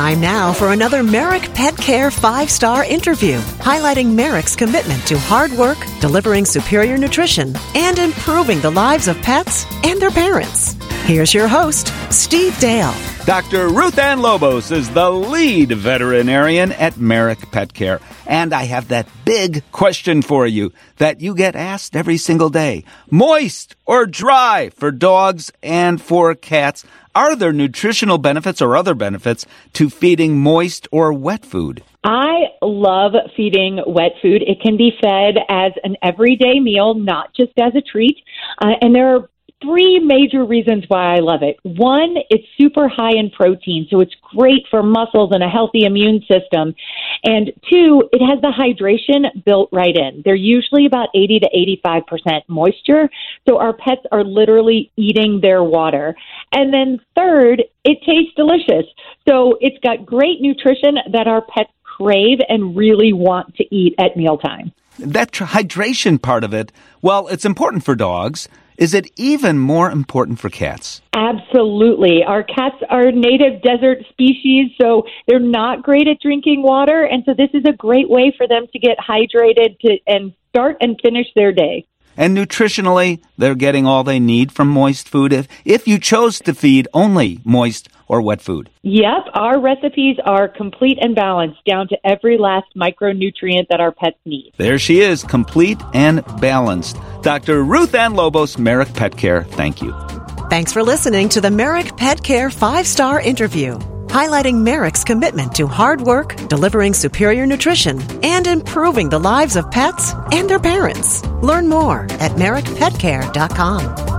Time now for another Merrick Pet Care five star interview, highlighting Merrick's commitment to hard work, delivering superior nutrition, and improving the lives of pets and their parents. Here's your host, Steve Dale. Dr. RuthAnn Lobos is the lead veterinarian at Merrick Pet Care. And I have that big question for you that you get asked every single day. Moist or dry for dogs and for cats? Are there nutritional benefits or other benefits to feeding moist or wet food? I love feeding wet food. It can be fed as an everyday meal, not just as a treat. Uh, and there are three major reasons why I love it. One, it's super high in protein, so it's great for muscles and a healthy immune system. And two, it has the hydration built right in. They're usually about 80 to 85% moisture, so our pets are literally eating their water. And then third, it tastes delicious. So it's got great nutrition that our pets crave and really want to eat at mealtime. That hydration part of it, well, it's important for dogs. Is it even more important for cats? Absolutely. Our cats are native desert species, so they're not great at drinking water. And so this is a great way for them to get hydrated to, and start and finish their day. And nutritionally, they're getting all they need from moist food if, if you chose to feed only moist or wet food. Yep, our recipes are complete and balanced down to every last micronutrient that our pets need. There she is, complete and balanced. Dr. RuthAnn Lobos, Merrick Pet Care, thank you. Thanks for listening to the Merrick Pet Care five star interview highlighting Merrick's commitment to hard work, delivering superior nutrition, and improving the lives of pets and their parents. Learn more at merrickpetcare.com.